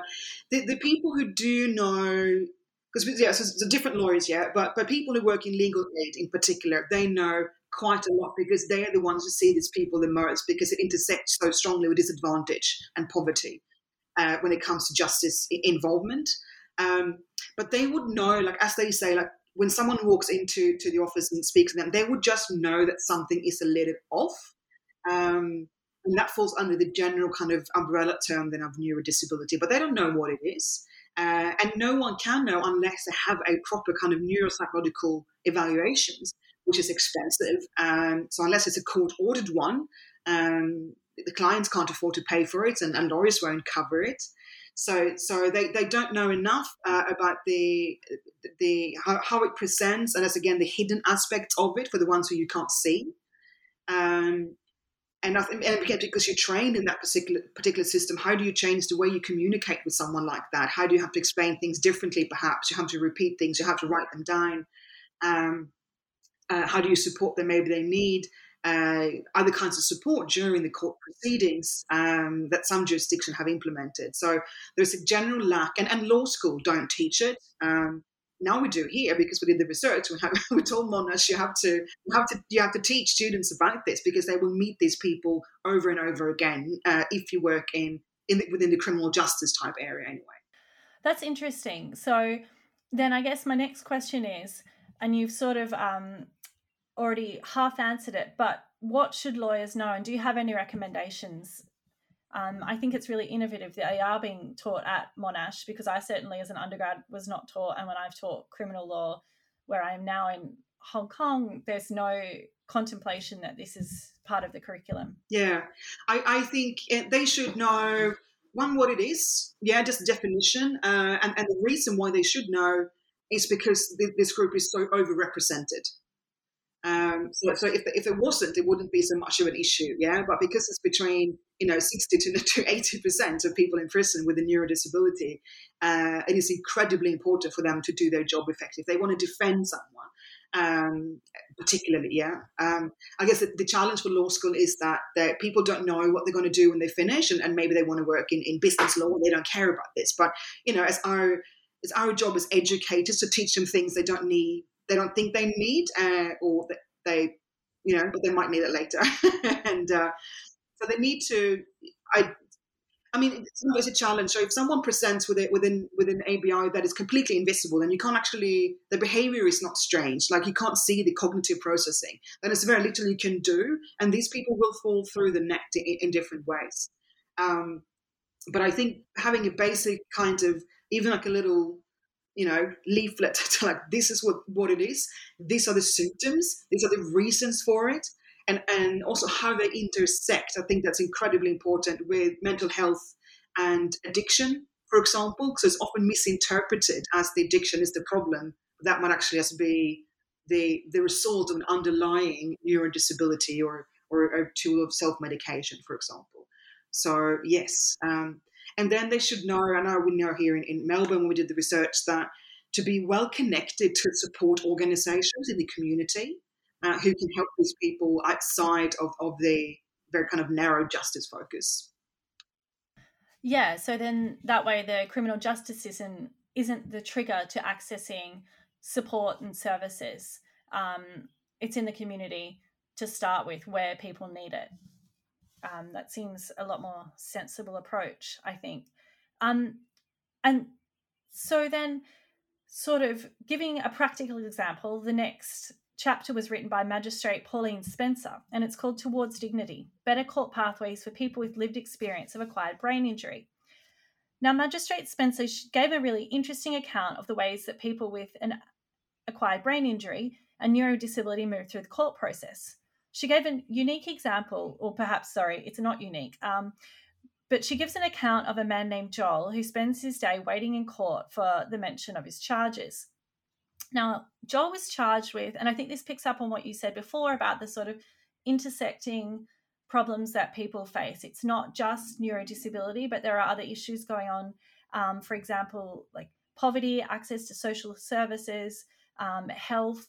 the, the people who do know because yeah, so, different lawyers, yeah, but but people who work in legal aid in particular, they know quite a lot because they are the ones who see these people the most because it intersects so strongly with disadvantage and poverty uh, when it comes to justice involvement. Um, but they would know, like as they say, like when someone walks into to the office and speaks to them, they would just know that something is a little off. Um, and that falls under the general kind of umbrella term then of neurodisability, but they don't know what it is. Uh, and no one can know unless they have a proper kind of neuropsychological evaluations, which is expensive. Um, so unless it's a court ordered one, um, the clients can't afford to pay for it, and, and lawyers won't cover it. So, so they, they don't know enough uh, about the the how, how, it presents, and that's again the hidden aspect of it for the ones who you can't see. Um, and I and because you're trained in that particular particular system, how do you change the way you communicate with someone like that? How do you have to explain things differently? Perhaps you have to repeat things, you have to write them down. Um, uh, how do you support them? Maybe they need uh, other kinds of support during the court proceedings um, that some jurisdictions have implemented. So there's a general lack, and, and law school don't teach it. Um, now we do here because we did the research. We, have, we told Monash you have to you have to you have to teach students about this because they will meet these people over and over again uh, if you work in in the, within the criminal justice type area anyway. That's interesting. So then I guess my next question is, and you've sort of um, already half answered it, but what should lawyers know? And do you have any recommendations um, I think it's really innovative that they are being taught at Monash because I certainly, as an undergrad, was not taught. And when I've taught criminal law, where I am now in Hong Kong, there's no contemplation that this is part of the curriculum. Yeah, I, I think they should know one what it is. Yeah, just definition, uh, and and the reason why they should know is because this group is so overrepresented. Um, so, so if, if it wasn't, it wouldn't be so much of an issue, yeah. But because it's between you know 60 to 80 percent of people in prison with a neurodisability, uh, it is incredibly important for them to do their job effectively. They want to defend someone, um, particularly, yeah. Um, I guess the, the, challenge for law school is that, that people don't know what they're going to do when they finish, and, and maybe they want to work in, in business law. They don't care about this, but you know, as our it's our job as educators to teach them things they don't need, they don't think they need, uh, or they, you know, but they might need it later. and uh, so they need to. I I mean, it's always a challenge. So if someone presents with it within within ABI that is completely invisible, and you can't actually the behavior is not strange, like you can't see the cognitive processing, then it's very little you can do, and these people will fall through the net in, in different ways. Um, but I think having a basic kind of even like a little you know leaflet to like this is what what it is these are the symptoms these are the reasons for it and, and also how they intersect. I think that's incredibly important with mental health and addiction, for example, because it's often misinterpreted as the addiction is the problem. That might actually just be the, the result of an underlying neurodisability or, or a tool of self medication, for example. So, yes. Um, and then they should know, I know we know here in, in Melbourne when we did the research that to be well connected to support organizations in the community uh, who can help these people outside of, of the very kind of narrow justice focus. Yeah, so then that way the criminal justice system isn't the trigger to accessing support and services. Um, it's in the community to start with where people need it. Um, that seems a lot more sensible approach, I think. Um, and so then, sort of giving a practical example, the next chapter was written by Magistrate Pauline Spencer, and it's called Towards Dignity Better Court Pathways for People with Lived Experience of Acquired Brain Injury. Now, Magistrate Spencer gave a really interesting account of the ways that people with an acquired brain injury and neurodisability move through the court process. She gave a unique example, or perhaps, sorry, it's not unique, um, but she gives an account of a man named Joel who spends his day waiting in court for the mention of his charges. Now, Joel was charged with, and I think this picks up on what you said before about the sort of intersecting problems that people face. It's not just neurodisability, but there are other issues going on. Um, for example, like poverty, access to social services, um, health,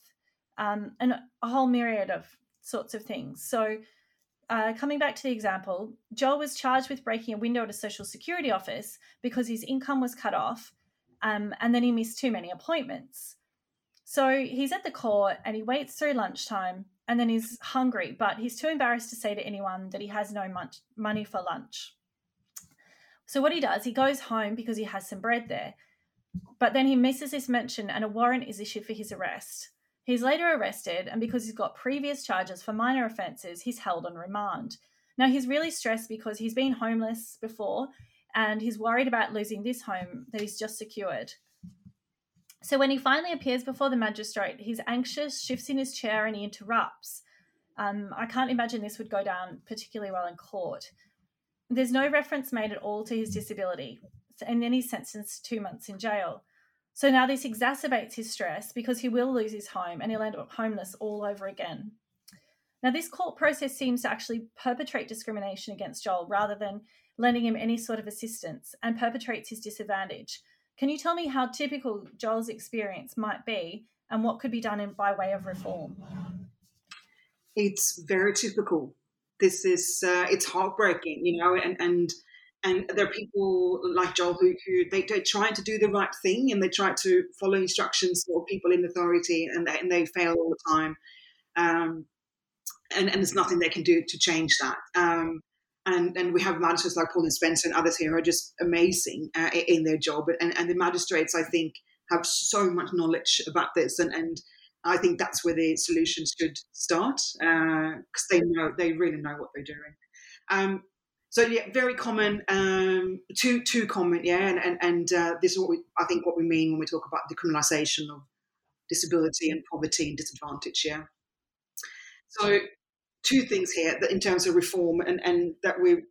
um, and a whole myriad of sorts of things. So, uh, coming back to the example, Joel was charged with breaking a window at a social security office because his income was cut off, um, and then he missed too many appointments. So he's at the court and he waits through lunchtime and then he's hungry, but he's too embarrassed to say to anyone that he has no money for lunch. So what he does, he goes home because he has some bread there. But then he misses this mention and a warrant is issued for his arrest. He's later arrested, and because he's got previous charges for minor offences, he's held on remand. Now, he's really stressed because he's been homeless before and he's worried about losing this home that he's just secured. So when he finally appears before the magistrate, he's anxious, shifts in his chair, and he interrupts. Um, I can't imagine this would go down particularly well in court. There's no reference made at all to his disability, and then he's sentenced to two months in jail. So now this exacerbates his stress because he will lose his home and he'll end up homeless all over again. Now, this court process seems to actually perpetrate discrimination against Joel rather than lending him any sort of assistance and perpetrates his disadvantage can you tell me how typical Joel's experience might be and what could be done in, by way of reform? It's very typical. This is uh, it's heartbreaking, you know, and and and there are people like Joel who, who they, they're trying to do the right thing and they try to follow instructions for people in authority and they, and they fail all the time. Um, and, and there's nothing they can do to change that. Um, and and we have magistrates like Pauline Spencer and others here who are just amazing uh, in their job. And, and the magistrates, I think, have so much knowledge about this, and and I think that's where the solutions should start because uh, they know they really know what they're doing. Um, so yeah, very common, um, too too common, yeah, and and, and uh, this is what we I think what we mean when we talk about the criminalisation of disability and poverty and disadvantage, yeah. So two things here that in terms of reform and, and that we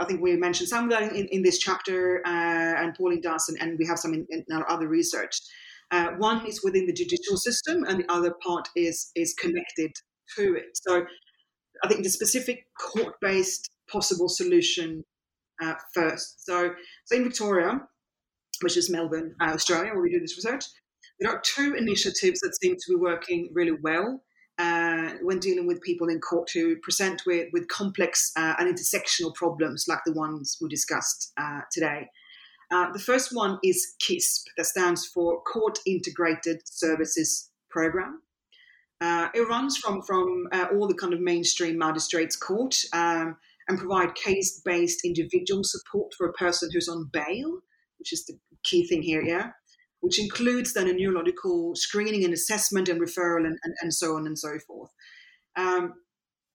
I think we mentioned some of that in, in this chapter, uh, and Pauline does, and, and, we have some in, in our other research. Uh, one is within the judicial system, and the other part is is connected to it. So, I think the specific court-based possible solution uh, first. So, so in Victoria, which is Melbourne, uh, Australia, where we do this research, there are two initiatives that seem to be working really well uh, when dealing with people in court who present with, with complex uh, and intersectional problems like the ones we discussed uh, today. Uh, the first one is CISP, that stands for Court Integrated Services Program. Uh, it runs from from uh, all the kind of mainstream magistrates court um, and provide case-based individual support for a person who's on bail, which is the key thing here, yeah. Which includes then a neurological screening and assessment and referral and, and, and so on and so forth. Um,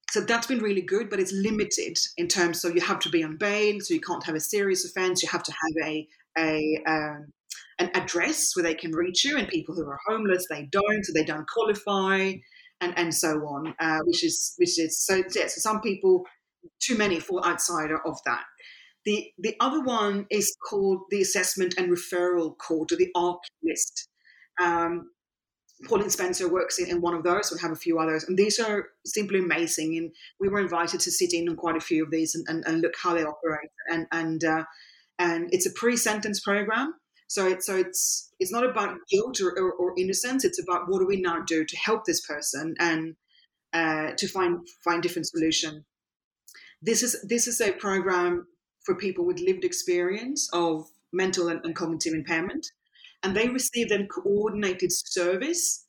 so that's been really good, but it's limited in terms. So you have to be on bail, so you can't have a serious offence. You have to have a a um, an address where they can reach you, and people who are homeless they don't, so they don't qualify, and and so on. Uh, which is which is so yeah. So some people, too many for outsider of that. The the other one is called the Assessment and Referral Court, or the ARC list. Um, Pauline Spencer works in, in, one of those. We have a few others, and these are simply amazing. And we were invited to sit in on quite a few of these and, and, and look how they operate. And and uh, and it's a pre-sentence program, so it's so it's it's not about guilt or, or, or, innocence. It's about what do we now do to help this person and uh, to find find different solution. This is this is a program for people with lived experience of mental and, and cognitive impairment and they receive then coordinated service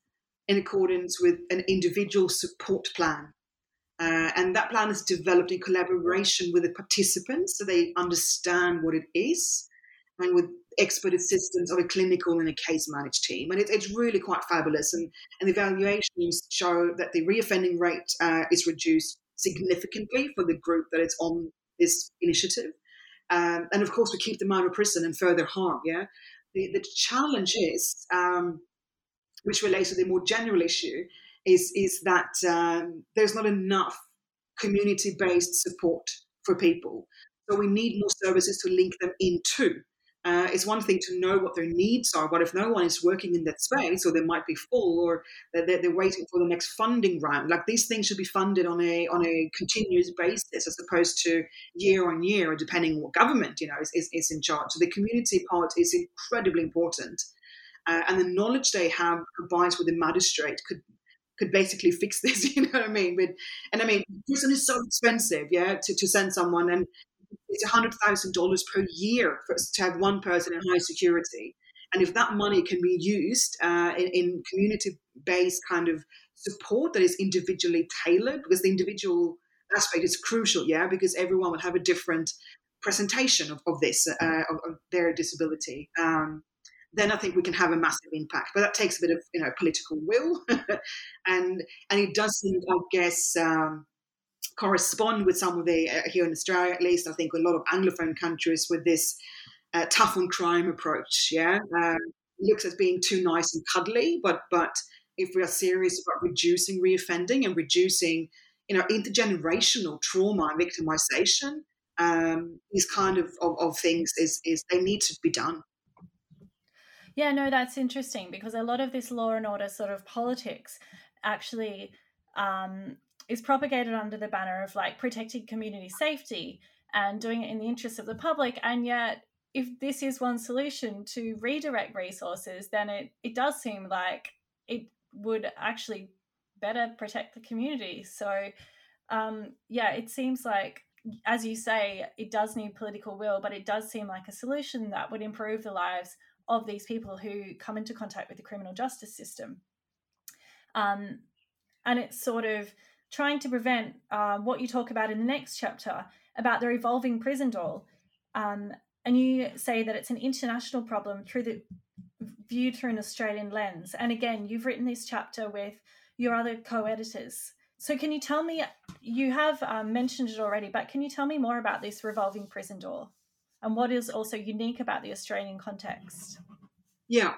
in accordance with an individual support plan. Uh, and that plan is developed in collaboration with the participants so they understand what it is and with expert assistance of a clinical and a case managed team. And it, it's really quite fabulous. And, and the evaluations show that the reoffending rate uh, is reduced significantly for the group that is on this initiative. Um, and of course, we keep them out of prison and further harm. Yeah, the, the challenge is, um, which relates to the more general issue, is, is that um, there's not enough community based support for people. So we need more services to link them into. Uh, it's one thing to know what their needs are, but if no one is working in that space, or they might be full, or they're, they're waiting for the next funding round, like these things should be funded on a on a continuous basis as opposed to year on year, depending on what government you know is, is, is in charge. So the community part is incredibly important, uh, and the knowledge they have combined with the magistrate could could basically fix this. You know what I mean? But and I mean, prison is so expensive, yeah, to, to send someone, and it's hundred thousand dollars per year for, to have one person in high security. And if that money can be used uh, in, in community-based kind of support that is individually tailored, because the individual aspect is crucial, yeah, because everyone will have a different presentation of, of this, uh, of, of, their disability. Um, then I think we can have a massive impact. But that takes a bit of you know political will, and and it doesn't, I guess, um, correspond with some of the uh, here in Australia, at least. I think a lot of Anglophone countries with this uh, tough on crime approach. Yeah, um, looks as being too nice and cuddly, but but if we are serious about reducing reoffending and reducing, you know, intergenerational trauma and victimization, um, these kind of, of, of things is is they need to be done. Yeah, no, that's interesting because a lot of this law and order sort of politics actually um, is propagated under the banner of like protecting community safety and doing it in the interest of the public. And yet, if this is one solution to redirect resources, then it, it does seem like it would actually better protect the community. So, um, yeah, it seems like, as you say, it does need political will, but it does seem like a solution that would improve the lives of these people who come into contact with the criminal justice system. Um, and it's sort of trying to prevent uh, what you talk about in the next chapter about the revolving prison door. Um, and you say that it's an international problem through the viewed through an Australian lens. And again, you've written this chapter with your other co-editors. So can you tell me? You have um, mentioned it already, but can you tell me more about this revolving prison door and what is also unique about the Australian context? Yeah,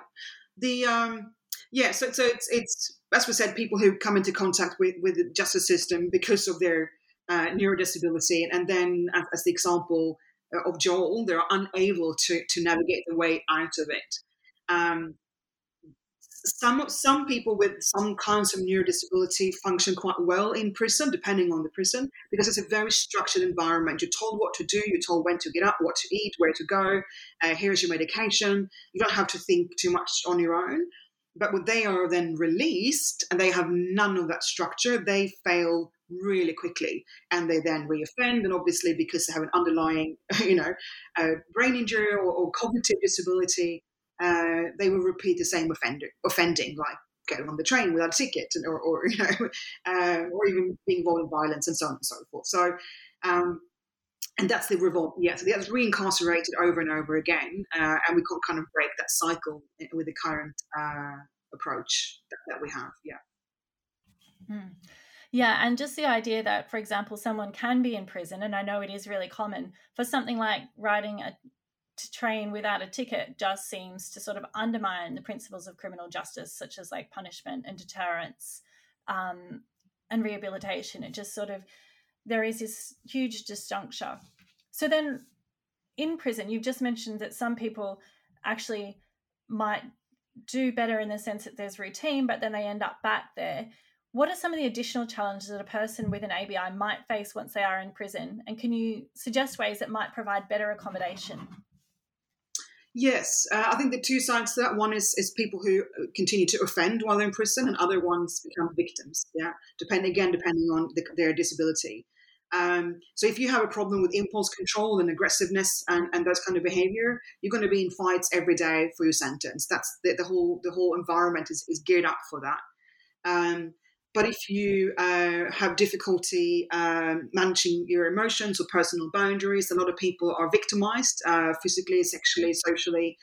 the um, yeah, so, so it's it's as we said, people who come into contact with, with the justice system because of their uh, neurodisability, and then as, as, the example uh, of Joel, they're unable to to navigate the way out of it. Um, some some people with some kinds of neurodisability function quite well in prison, depending on the prison, because it's a very structured environment. You're told what to do, you're told when to get up, what to eat, where to go. Uh, here's your medication. You don't have to think too much on your own. But when they are then released and they have none of that structure, they fail really quickly, and they then reoffend. And obviously, because they have an underlying, you know, uh, brain injury or, or cognitive disability, uh, they will repeat the same offender, offending, like getting on the train without a ticket, or, or you know, uh, or even being involved in violence and so on and so forth. So. Um, and that's the revolt. Yeah, so that's reincarcerated over and over again, uh, and we can't kind of break that cycle with the current uh, approach that, that, we have. Yeah. Mm. Yeah, and just the idea that, for example, someone can be in prison, and I know it is really common for something like riding a train without a ticket, just seems to sort of undermine the principles of criminal justice, such as like punishment and deterrence um, and rehabilitation. It just sort of there is this huge disjuncture. So then, in prison, you've just mentioned that some people actually might do better in the sense that there's routine, but then they end up back there. What are some of the additional challenges that a person with an ABI might face once they are in prison? And can you suggest ways that might provide better accommodation? Yes, uh, I think the two sides to that one is is people who uh, continue to offend while they're in prison, and other ones become victims. Yeah, depending again depending on the, their disability. Um, so if you have a problem with impulse control and aggressiveness and, and those kind of behavior, you're going to be in fights every day for your sentence. That's the, the whole the whole environment is, is geared up for that. Um, but if you uh, have difficulty um, managing your emotions or personal boundaries, a lot of people are victimized uh, physically, sexually, socially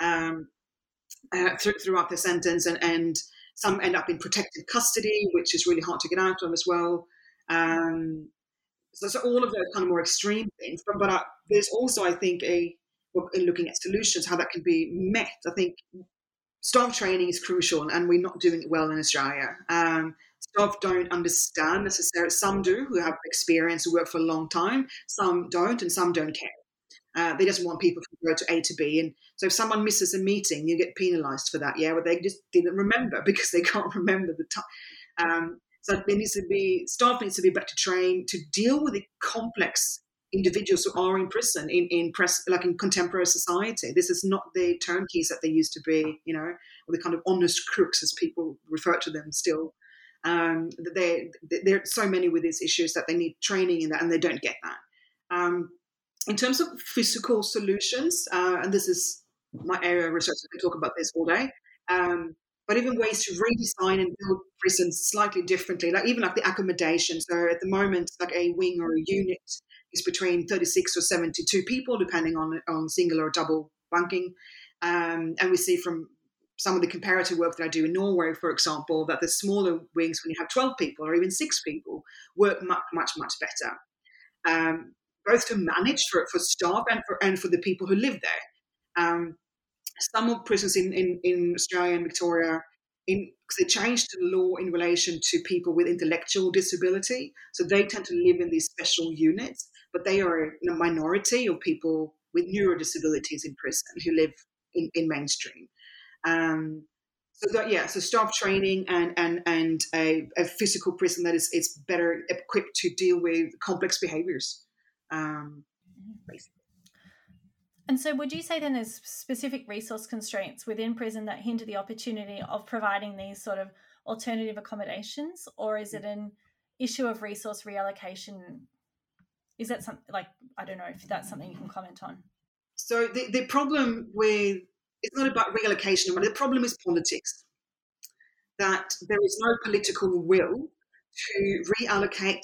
um, uh, th- throughout the sentence, and, and, some end up in protective custody, which is really hard to get out of as well. Um, so, so, all of those kind of more extreme things. But, but uh, there's also, I think, a in looking at solutions, how that can be met. I think staff training is crucial, and we're not doing it well in Australia. Um, staff don't understand necessarily. Some do, who have experience, who work for a long time. Some don't, and some don't care. Uh, they just want people to go to A to B. And so if someone misses a meeting, you get penalised for that. Yeah, but they just didn't remember because they can't remember the time. Um, so there needs to be staff needs to be better trained to deal with the complex individuals who are in prison in, in press like in contemporary society. This is not the turnkeys that they used to be, you know, or the kind of honest crooks as people refer to them still. Um, there, there are so many with these issues that they need training in that, and they don't get that. Um, in terms of physical solutions, uh, and this is my area of research, I can talk about this all day. Um, but even ways to redesign and build prisons slightly differently, like even like the accommodation. So at the moment, like a wing or a unit is between 36 or 72 people, depending on on single or double bunking. Um, and we see from some of the comparative work that I do in Norway, for example, that the smaller wings, when you have 12 people or even six people, work much, much, much better. Um, both to manage for, for staff and for, and for the people who live there. Um, some of prisons in, in, in Australia and Victoria, in, they changed the law in relation to people with intellectual disability. So they tend to live in these special units, but they are a minority of people with neurodisabilities in prison who live in, in mainstream. Um, so that, yeah, so staff training and and and a, a, physical prison that is is better equipped to deal with complex behaviors. Um. And so, would you say then there's specific resource constraints within prison that hinder the opportunity of providing these sort of alternative accommodations, or is it an issue of resource reallocation? Is that something like I don't know if that's something you can comment on? So the, the problem with it's not about reallocation, but the problem is politics. That there is no political will to reallocate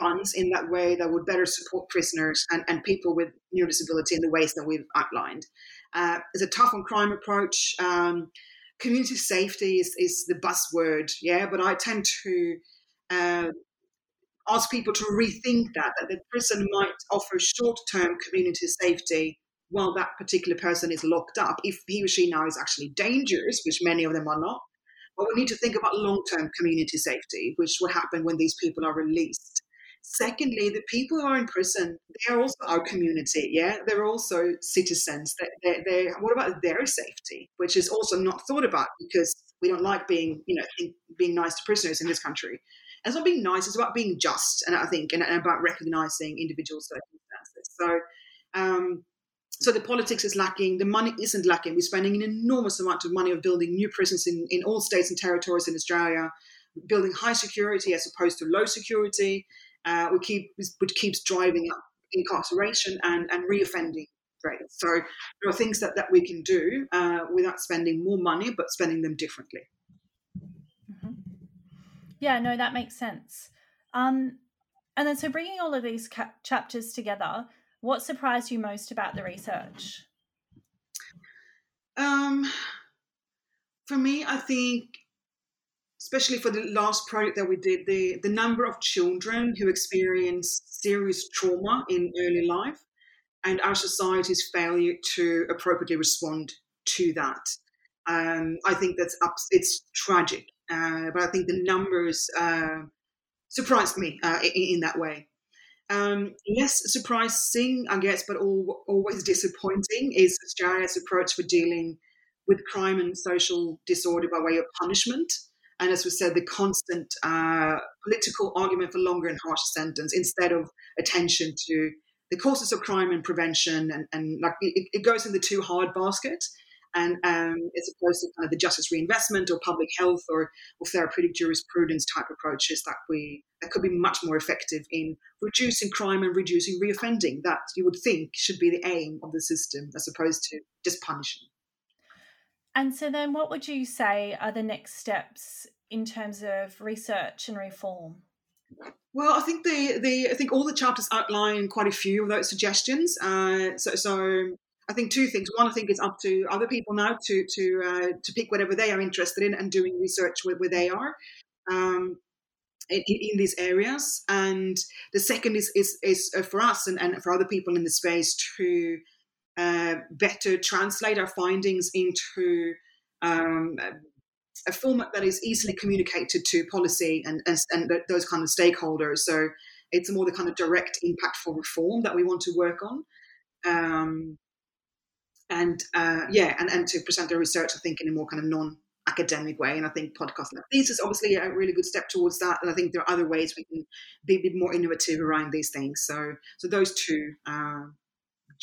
funds in that way that would better support prisoners and, and people with neurodisability in the ways that we've outlined. Uh, it's a tough on crime approach. Um, community safety is, is the buzzword, yeah, but I tend to uh, ask people to rethink that, that the prison might offer short term community safety while that particular person is locked up, if he or she now is actually dangerous, which many of them are not. But we need to think about long term community safety, which will happen when these people are released. Secondly, the people who are in prison, they are also our community. Yeah, they're also citizens. They're, they're, what about their safety, which is also not thought about because we don't like being, you know, being nice to prisoners in this country. It's not being nice; it's about being just, and I think, and, and about recognizing individual circumstances. So, um, so the politics is lacking, the money isn't lacking. We're spending an enormous amount of money on building new prisons in, in all states and territories in Australia. building high security as opposed to low security, uh, which, keep, which keeps driving up incarceration and, and reoffending rates. So there are things that, that we can do uh, without spending more money, but spending them differently. Yeah, no, that makes sense. Um, and then, so bringing all of these ca- chapters together, what surprised you most about the research? Um, for me, I think, especially for the last project that we did, the, the number of children who experience serious trauma in early life and our society's failure to appropriately respond to that. Um, I think that's up, it's tragic, uh, but I think the numbers uh, surprised me uh, in, in, that way. Um, less surprising, I guess, but all, always disappointing is Australia's approach for dealing with crime and social disorder by way of punishment. And as we said, the constant uh, political argument for longer and harsher sentence instead of attention to the causes of crime and prevention, and, and like it, it goes in the too hard basket. And um, as opposed to kind of the justice reinvestment or public health or, or therapeutic jurisprudence type approaches that we that could be much more effective in reducing crime and reducing reoffending. That you would think should be the aim of the system, as opposed to just punishing. And so, then what would you say are the next steps in terms of research and reform? Well, I think the, the I think all the chapters outline quite a few of those suggestions. Uh, so, so I think two things. One, I think it's up to other people now to to uh, to pick whatever they are interested in and doing research where, where they are. Um, in, in, these areas, and the second is is, is uh, for us and, and for other people in the space to uh, better translate our findings into um, a format that is easily communicated to policy and, and, and, those kind of stakeholders. So it's more the kind of direct, impactful reform that we want to work on. Um, and uh, yeah, and, and to present the research, I think, in a more kind of non academic way. And I think podcasts like these is obviously a really good step towards that. And I think there are other ways we can be a bit more innovative around these things. So, so those two uh,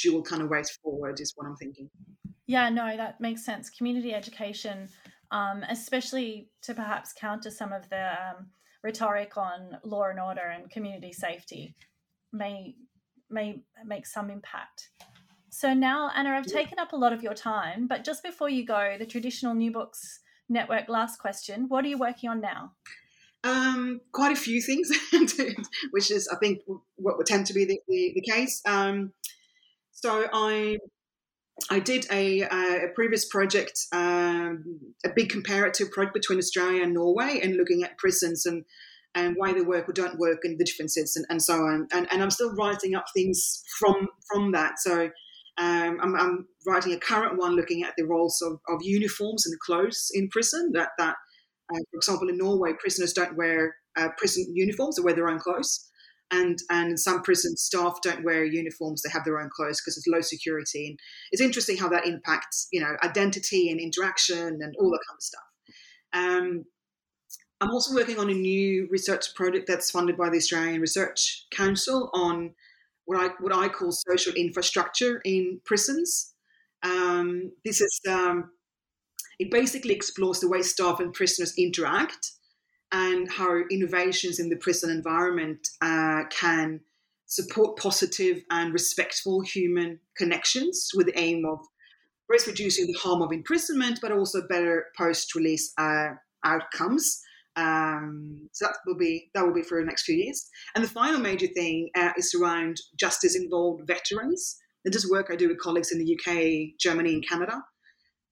dual kind of ways forward is what I'm thinking. Yeah, no, that makes sense. Community education, um, especially to perhaps counter some of the um, rhetoric on law and order and community safety, may may make some impact. So now, Anna, I've taken up a lot of your time, but just before you go, the traditional New Books Network last question: What are you working on now? Um, quite a few things, which is, I think, what would tend to be the, the, the case. Um, so I I did a, a previous project, um, a big comparative project between Australia and Norway, and looking at prisons and and why they work or don't work and the differences and, and so on. And, and I'm still writing up things from from that. So um, I'm, I'm, writing a current one looking at the roles of, of uniforms and clothes in prison. That that, uh, for example, in Norway, prisoners don't wear uh, prison uniforms; they wear their own clothes and and some prison staff don't wear uniforms they have their own clothes because it's low security and it's interesting how that impacts you know identity and interaction and all that kind of stuff um, i'm also working on a new research project that's funded by the australian research council on what i what i call social infrastructure in prisons um, this is um, it basically explores the way staff and prisoners interact and how innovations in the prison environment uh, can support positive and respectful human connections with the aim of both reducing the harm of imprisonment, but also better post-release uh, outcomes. Um, so that will be that will be for the next few years. And the final major thing uh, is around justice-involved veterans. This is work I do with colleagues in the UK, Germany, and Canada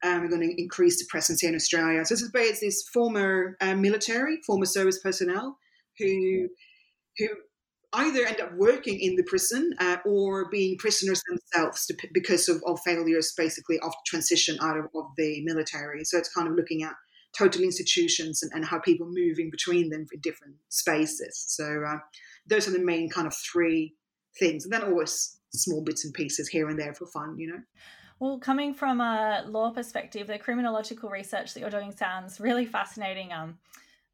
um, we're going to increase the presence here in Australia. So this is this former uh, military, former service personnel who who either end up working in the prison uh, or being prisoners themselves because of, of, failures, basically of transition out of, of, the military. So it's kind of looking at total institutions and, and how people move in between them in different spaces. So uh, those are the main kind of three things, and then always small bits and pieces here and there for fun, you know. Well, coming from a law perspective, the criminological research that you're doing sounds really fascinating um,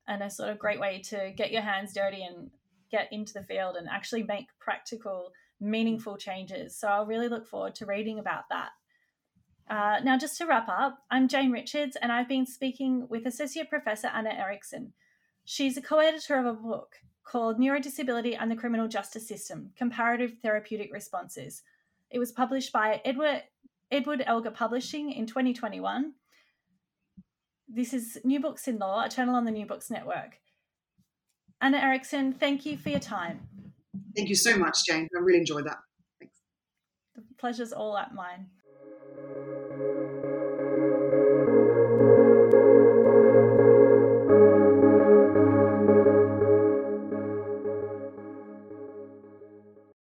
and a sort of great way to get your hands dirty and get into the field and actually make practical, meaningful changes. So I'll really look forward to reading about that. Uh, now, just to wrap up, I'm Jane Richards, and I've been speaking with Associate Professor Anna Eriksson. She's a co editor of a book called Neurodisability and the Criminal Justice System Comparative Therapeutic Responses. It was published by Edward, Edward Elgar Publishing in 2021. This is New Books in Law, a channel on the New Books Network. Anna Eriksson, thank you for your time. Thank you so much, Jane. I really enjoyed that. Thanks. The pleasure's all at mine.